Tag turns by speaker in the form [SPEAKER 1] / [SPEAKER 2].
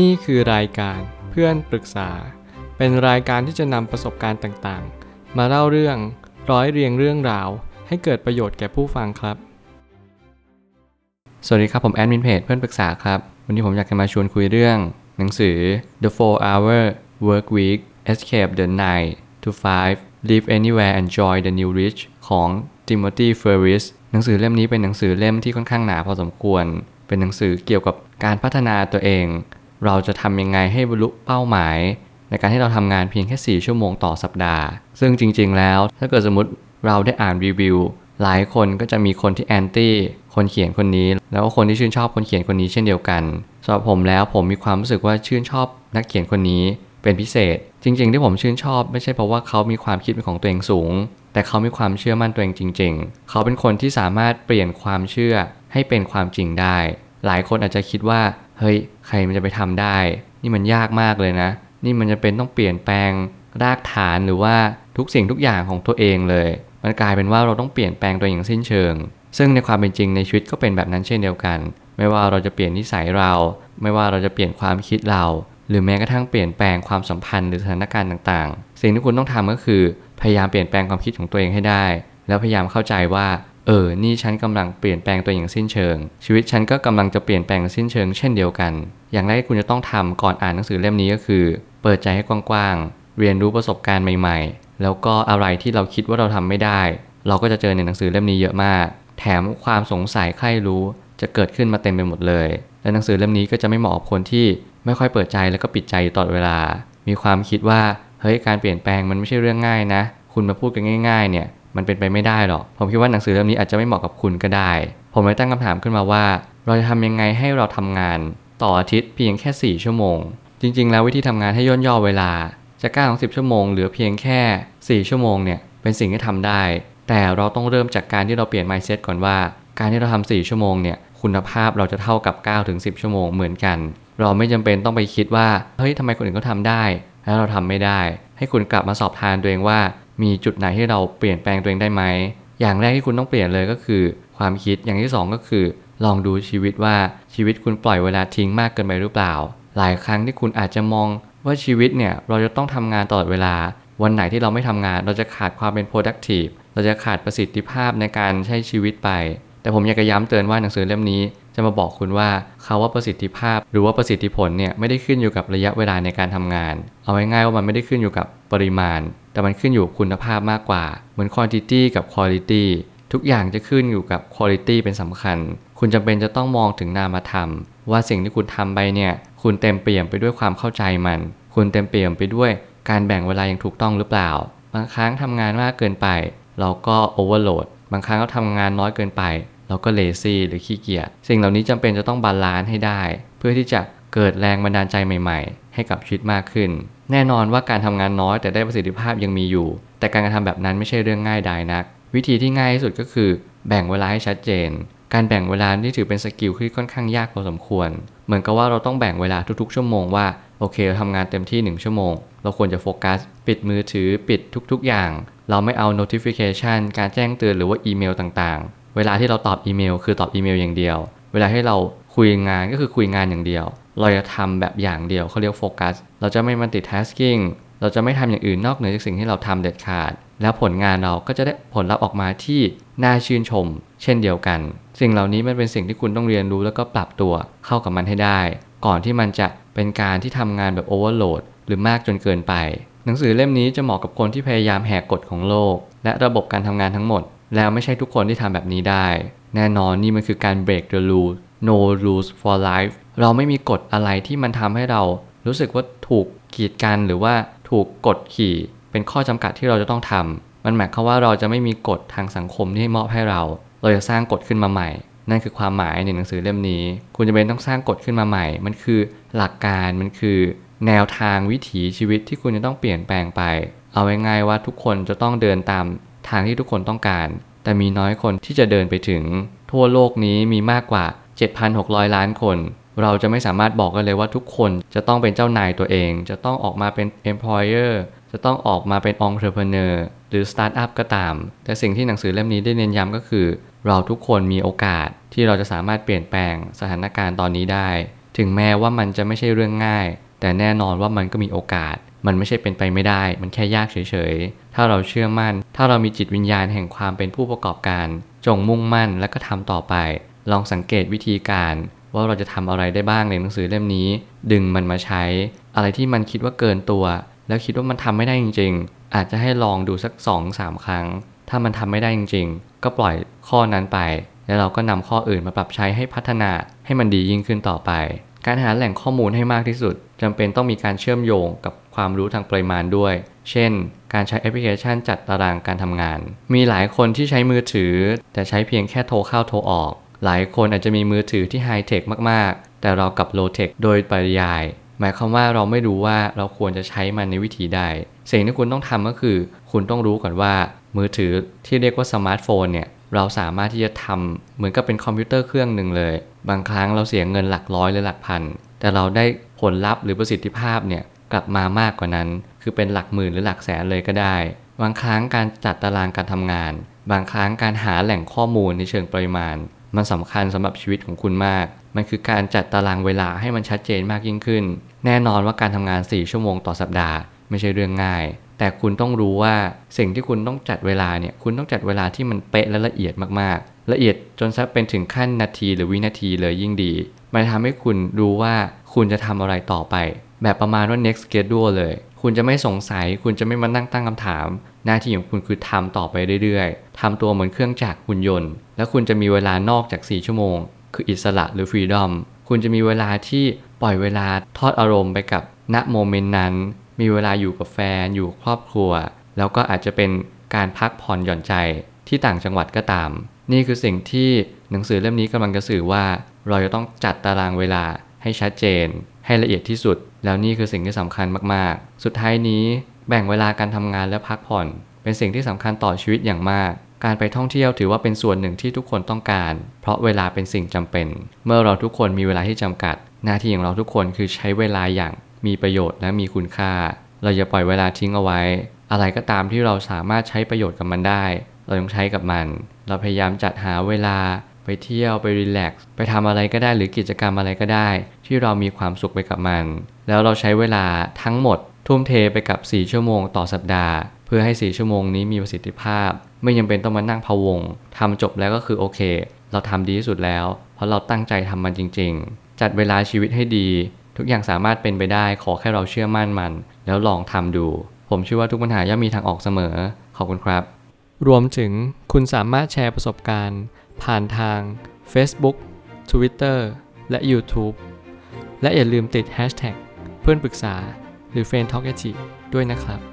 [SPEAKER 1] นี่คือรายการเพื่อนปรึกษา เป็นรายการที่จะนำประสบการณ์ต่างๆ มาเล่าเรื่องร้อยเรียงเรื่องราว ให้เกิดประโยชน์แก่ผู้ฟังครับ สวัสดีครับผมแอดมินเพจเพื่อนปรึกษาครับ วันนี้ผมอยากจะมาชวนคุยเรื่อง หนังสือ The 4 Hour Work Week Escape the Night to 5 Live Anywhere and Enjoy the New Rich ของ Timothy Ferris หนังสือเล่มนี้เป็นหนังสือเล่มที่ค่อนข้างหนาพอสมควร เป็นหนังสือเกี่ยวกับการพัฒนาตัวเอง เราจะทำยังไงให้บรรลุเป้าหมาย ในการที่เราทำงานเพียงแค่ 4 ชั่วโมงต่อสัปดาห์ ซึ่งจริง ๆ แล้ว ถ้าเกิดสมมติเราได้อ่านรีวิวหลายคนก็จะมีคนที่แอนตี้คนเขียนคนนี้ แล้วก็คนที่ชื่นชอบคนเขียนคนนี้เช่นเดียวกันสำหรับผมแล้วผมมีความรู้สึกว่าชื่นชอบนักเขียนคนนี้เป็นพิเศษ จริง ๆ ที่ผมชื่นชอบ ไม่ใช่เพราะว่าเขามีความคิดเป็นของตัวเองสูง แต่เขามีความเชื่อมั่นตัวเองจริง ๆ เขาเป็นคนที่สามารถเปลี่ยนความเชื่อให้เป็นความจริงได้ หลายคนอาจจะคิดว่า เฮ้ยใครมันจะไปทำได้ นี่มันยากมากเลยนะ นี่มันจะเป็นต้องเปลี่ยนแปลงรากฐานหรือว่าทุกสิ่งทุกอย่างของตัวเองเลย มันกลายเป็นว่าเราต้องเปลี่ยนแปลงตัวเองอย่างสิ้นเชิง ซึ่งในความเป็นจริงในชีวิตก็เป็นแบบนั้นเช่นเดียวกัน ไม่ว่าเราจะเปลี่ยนนิสัยเรา ไม่ว่าเราจะเปลี่ยนความคิดเรา หรือแม้กระทั่งเปลี่ยนแปลงความสัมพันธ์หรือสถานการณ์ต่างๆ สิ่งที่คุณต้องทำก็คือพยายามเปลี่ยนแปลงความคิดของตัวเองให้ได้ แล้วพยายามเข้าใจว่า เออ นี่ฉันกำลังเปลี่ยนแปลงตัวเองอย่างสิ้นเชิง ชีวิตฉันก็กำลังจะเปลี่ยนแปลงสิ้นเชิงเช่นเดียวกัน อย่างแรกที่คุณจะต้องทำก่อนอ่านหนังสือเล่มนี้ก็คือ เปิดใจให้กว้างๆ เรียนรู้ประสบการณ์ใหม่ๆ แล้วก็อะไรที่เราคิดว่าเราทำไม่ได้ เราก็จะเจอในหนังสือเล่มนี้เยอะมาก แถมความสงสัยใครรู้จะเกิดขึ้นมาเต็มไปหมดเลย และหนังสือเล่มนี้ก็จะไม่เหมาะกับคนที่ไม่ค่อยเปิดใจแล้วก็ปิดใจอยู่ตลอดเวลา มีความคิดว่า เฮ้ย การเปลี่ยนแปลงมันไม่ใช่เรื่องง่ายนะ คุณมาพูดกันง่าย ๆ เนี่ย มันเป็นไปไม่ได้หรอก ผมคิดว่าหนังสือเล่มนี้อาจจะไม่เหมาะกับคุณก็ได้ ผมเลยตั้งคำถามขึ้นมาว่า เราจะทำยังไงให้เราทำงานต่ออาทิตย์เพียงแค่ 4 ชั่วโมง จริง ๆ แล้ววิธีทำงานให้ย่นย่อเวลาจะ9ถึง10 ชั่วโมงเหลือเพียงแค่ 4 ชั่วโมงเนี่ยเป็นสิ่งที่ทำได้ แต่เราต้องเริ่มจากการที่เราเปลี่ยน mindset ก่อนว่า การที่เราทำ4ชั่วโมงเนี่ยคุณภาพเราจะเท่ากับ9ถึง10 ชั่วโมงเหมือนกัน เราไม่จำเป็นต้องไปคิดว่าเฮ้ยทำไมคนอื่นเขาทาได้ แล้วเราทำไม่ได้ ให้คุณกลับมาสอบทานตัวเองว่า มีจุดไหนที่เราเปลี่ยนแปลงตัวเองได้ไหม อย่างแรกที่คุณต้องเปลี่ยนเลยก็คือ ความคิดอย่างที่สองก็คือ ลองดูชีวิตว่าชีวิตคุณปล่อยเวลาทิ้งมากเกินไปหรือเปล่า หลายครั้งที่คุณอาจจะมองว่าชีวิตเนี่ยเราจะต้องทำงานตลอดเวลา วันไหนที่เราไม่ทำงาน เราจะขาดความเป็น productive เราจะขาดประสิทธิภาพในการใช้ชีวิตไป แต่ผมอยากจะย้ำเตือนว่าหนังสือเล่มนี้จะมาบอกคุณว่าเขาว่าประสิทธิภาพ หรือว่าประสิทธิผลเนี่ยไม่ได้ขึ้นอยู่กับระยะเวลาในการทำงาน เอาง่ายๆว่ามันไม่ได้ขึ้นอยู่กับปริมาณ มันขึ้นอยู่คุณภาพมากกว่า เหมือน quantity กับ quality ทุกอย่างจะขึ้นอยู่กับ quality เป็นสำคัญ คุณจำเป็นจะต้องมองถึงนามธรรม ว่าสิ่งที่คุณทำไปเนี่ย คุณเต็มเปี่ยมไปด้วยความเข้าใจมัน คุณเต็มเปี่ยมไปด้วยการแบ่งเวลาอย่างถูกต้องหรือเปล่า บางครั้งทำงานมากเกินไป เราก็ overload บางครั้งเราทำงานน้อยเกินไป เราก็ lazy หรือขี้เกียจ สิ่งเหล่านี้จำเป็นจะต้อง balance ให้ได้ เพื่อที่จะเกิดแรงบันดาลใจใหม่ ๆ ให้กับชีวิตมากขึ้น แน่นอนว่าการทำงานน้อยแต่ได้ประสิทธิภาพยังมีอยู่ แต่การกระทำแบบนั้นไม่ใช่เรื่องง่ายดายนัก วิธีที่ง่ายที่สุดก็คือ แบ่งเวลาให้ชัดเจน การแบ่งเวลาที่ถือเป็น skill ที่ค่อนข้างยากพอสมควร เหมือนกับว่าเราต้องแบ่งเวลาทุกๆ ชั่วโมงว่าโอเคเราทำงานเต็มที่ 1 ชั่วโมง เราควรจะโฟกัส ปิดมือถือปิดทุกๆ อย่าง เราไม่เอา notification การแจ้งเตือนหรือว่าอีเมลต่างๆ เวลาที่เราตอบอีเมล คือตอบอีเมลอย่างเดียว เวลาที่เรา คุยงานก็คือคุยงานอย่างเดียว เราจะทำแบบอย่างเดียวเขาเรียกโฟกัส เราจะไม่มันติด tasking เราจะไม่ทำอย่างอื่นนอกเหนือจากสิ่งที่เราทำเด็ดขาด แล้วผลงานเราก็จะได้ผลลัพธ์ออกมาที่น่าชื่นชม เช่นเดียวกัน สิ่งเหล่านี้มันเป็นสิ่งที่คุณต้องเรียนรู้แล้วก็ปรับตัวเข้ากับมันให้ได้ ก่อนที่มันจะเป็นการที่ทำงานแบบโอเวอร์โหลดหรือมากจนเกินไป หนังสือเล่มนี้จะเหมาะกับคนที่พยายามแหกกฎของโลก และระบบการทำงานทั้งหมด แล้วไม่ใช่ทุกคนที่ทำแบบนี้ได้ แน่นอนนี่มันคือการ break the rule no rules for life เราไม่มีกฎอะไรที่มันทำให้เรารู้สึกว่าถูกกีดกันหรือว่าถูกกดขี่เป็นข้อจำกัดที่เราจะต้องทำมันหมายความว่าเราจะไม่มีกฎทางสังคมที่มอบให้เรา เราจะสร้างกฎขึ้นมาใหม่ นั่นคือความหมายในหนังสือเล่มนี้ คุณจะเป็นต้องสร้างกฎขึ้นมาใหม่ มันคือหลักการมันคือ แนวทางวิถีชีวิตที่คุณจะต้องเปลี่ยนแปลงไป เอาง่ายๆว่าทุกคนจะต้องเดินตาม ทางที่ทุกคนต้องการ แต่มีน้อยคนที่จะเดินไปถึง ทั่วโลกนี้มีมากกว่า 7,600 ล้านคน เราจะไม่สามารถบอกกันเลยว่าทุกคนจะต้องเป็นเจ้านายตัวเอง จะต้องออกมาเป็น employer จะต้องออกมาเป็น entrepreneur หรือ startup ก็ตาม แต่สิ่งที่หนังสือเล่มนี้ได้เน้นย้ำก็คือ เราทุกคนมีโอกาสที่เราจะสามารถเปลี่ยนแปลงสถานการณ์ตอนนี้ได้ ถึงแม้ว่ามันจะไม่ใช่เรื่องง่าย แต่แน่นอนว่ามันก็มีโอกาส มันไม่ใช่เป็นไปไม่ได้ มันแค่ยากเฉยๆ ถ้าเราเชื่อมั่น ถ้าเรามีจิตวิญญาณแห่งความเป็นผู้ประกอบการ จงมุ่งมั่นและก็ทำต่อไป ลองสังเกตวิธีการ ว่าเราจะทำอะไรได้บ้างในหนังสือเล่มนี้ ดึงมันมาใช้ อะไรที่มันคิดว่าเกินตัว แล้วคิดว่ามันทำไม่ได้จริง ๆ อาจจะให้ลองดูสัก2-3ครั้ง ถ้ามันทำไม่ได้จริง ๆ ก็ปล่อยข้อนั้นไป แล้วเราก็นำข้ออื่นมาปรับใช้ให้พัฒนาให้มันดียิ่งขึ้นต่อไป การหาแหล่งข้อมูลให้มากที่สุดจำเป็นต้องมีการเชื่อมโยงกับความรู้ทางปริมาณด้วย เช่น การใช้แอปพลิเคชันจัดตารางการทำงาน มีหลายคนที่ใช้มือถือ แต่ใช้เพียงแค่โทรเข้าโทรออก หลายคนอาจจะมีมือถือที่ไฮเทคมากๆ แต่เรากลับ low tech โดยปริยาย หมายความว่าเราไม่รู้ว่าเราควรจะใช้มันในวิธีใด สิ่งที่คุณต้องทำก็คือ คุณต้องรู้ก่อนว่ามือถือที่เรียกว่าสมาร์ทโฟนเนี่ยเราสามารถที่จะทำเหมือนกับเป็นคอมพิวเตอร์เครื่องหนึ่งเลย บางครั้งเราเสียเงินหลักร้อยหรือหลักพัน แต่เราได้ผลลัพธ์หรือประสิทธิภาพเนี่ยกลับมามากกว่านั้น คือเป็นหลักหมื่นหรือหลักแสนเลยก็ได้ บางครั้งการจัดตารางการทำงาน บางครั้งการหาแหล่งข้อมูลในเชิงปริมาณ มันสำคัญสำหรับชีวิตของคุณมาก มันคือการจัดตารางเวลาให้มันชัดเจนมากยิ่งขึ้น แน่นอนว่าการทำงาน 4 ชั่วโมงต่อสัปดาห์ ไม่ใช่เรื่องง่าย แต่คุณต้องรู้ว่าสิ่งที่คุณต้องจัดเวลาเนี่ยคุณต้องจัดเวลาที่มันเป๊ะและละเอียดมากๆ ละเอียดจนซักเป็นถึงขั้นนาทีหรือวินาทีเลยยิ่งดี มันทำให้คุณรู้ว่าคุณจะทำอะไรต่อไป แบบประมาณว่า next schedule เลย คุณจะไม่สงสัย คุณจะไม่มานั่งตั้งคำถาม หน้าที่ของคุณคือทำต่อไปเรื่อยๆทำตัวเหมือนเครื่องจักรหุ่นยนต์ แล้วคุณจะมีเวลานอกจาก 4 ชั่วโมง คืออิสระหรือ freedom คุณจะมีเวลาที่ปล่อยเวลาทอดอารมณ์ไปกับณโมเมนต์นั้น มีเวลาอยู่กับแฟนอยู่ครอบครัว แล้วก็อาจจะเป็นการพักผ่อนหย่อนใจที่ต่างจังหวัดก็ตาม นี่คือสิ่งที่หนังสือเล่มนี้กำลังจะสื่อว่า เราจะต้องจัดตารางเวลาให้ชัดเจน ให้ละเอียดที่สุด แล้วนี่คือสิ่งที่สำคัญมากๆ สุดท้ายนี้แบ่งเวลาการทำงานและพักผ่อน เป็นสิ่งที่สำคัญต่อชีวิตอย่างมาก การไปท่องเที่ยวถือว่าเป็นส่วนหนึ่งที่ทุกคนต้องการ เพราะเวลาเป็นสิ่งจำเป็น เมื่อเราทุกคนมีเวลาที่จำกัด หน้าที่ของเราทุกคนคือใช้เวลาอย่าง มีประโยชน์และมีคุณค่า เราอย่าปล่อยเวลาทิ้งเอาไว้ อะไรก็ตามที่เราสามารถใช้ประโยชน์กับมันได้ เราต้องใช้กับมัน เราพยายามจัดหาเวลาไปเที่ยวไปรีแลกซ์ไปทำอะไรก็ได้หรือกิจกรรมอะไรก็ได้ ที่เรามีความสุขไปกับมัน แล้วเราใช้เวลาทั้งหมด ทุ่มเทไปกับ 4 ชั่วโมงต่อสัปดาห์ เพื่อให้ 4 ชั่วโมงนี้มีประสิทธิภาพ ไม่ยังเป็นต้องมานั่งพะวงทำจบแล้วก็คือโอเค เราทำดีที่สุดแล้ว เพราะเราตั้งใจทำมันจริง ๆ จัดเวลาชีวิตให้ดี ทุกอย่างสามารถเป็นไปได้ขอแค่เราเชื่อมั่นมัน แล้วลองทำดู ผมเชื่อว่าทุกปัญหาย่อมมีทางออกเสมอ ขอบคุณครับ รวมถึงคุณสามารถแชร์ประสบการณ์ ผ่านทาง Facebook Twitter และ YouTube และอย่าลืมติด Hashtag เพื่อนปรึกษาหรือ f r ร e n d t a l k ด้วยนะครับ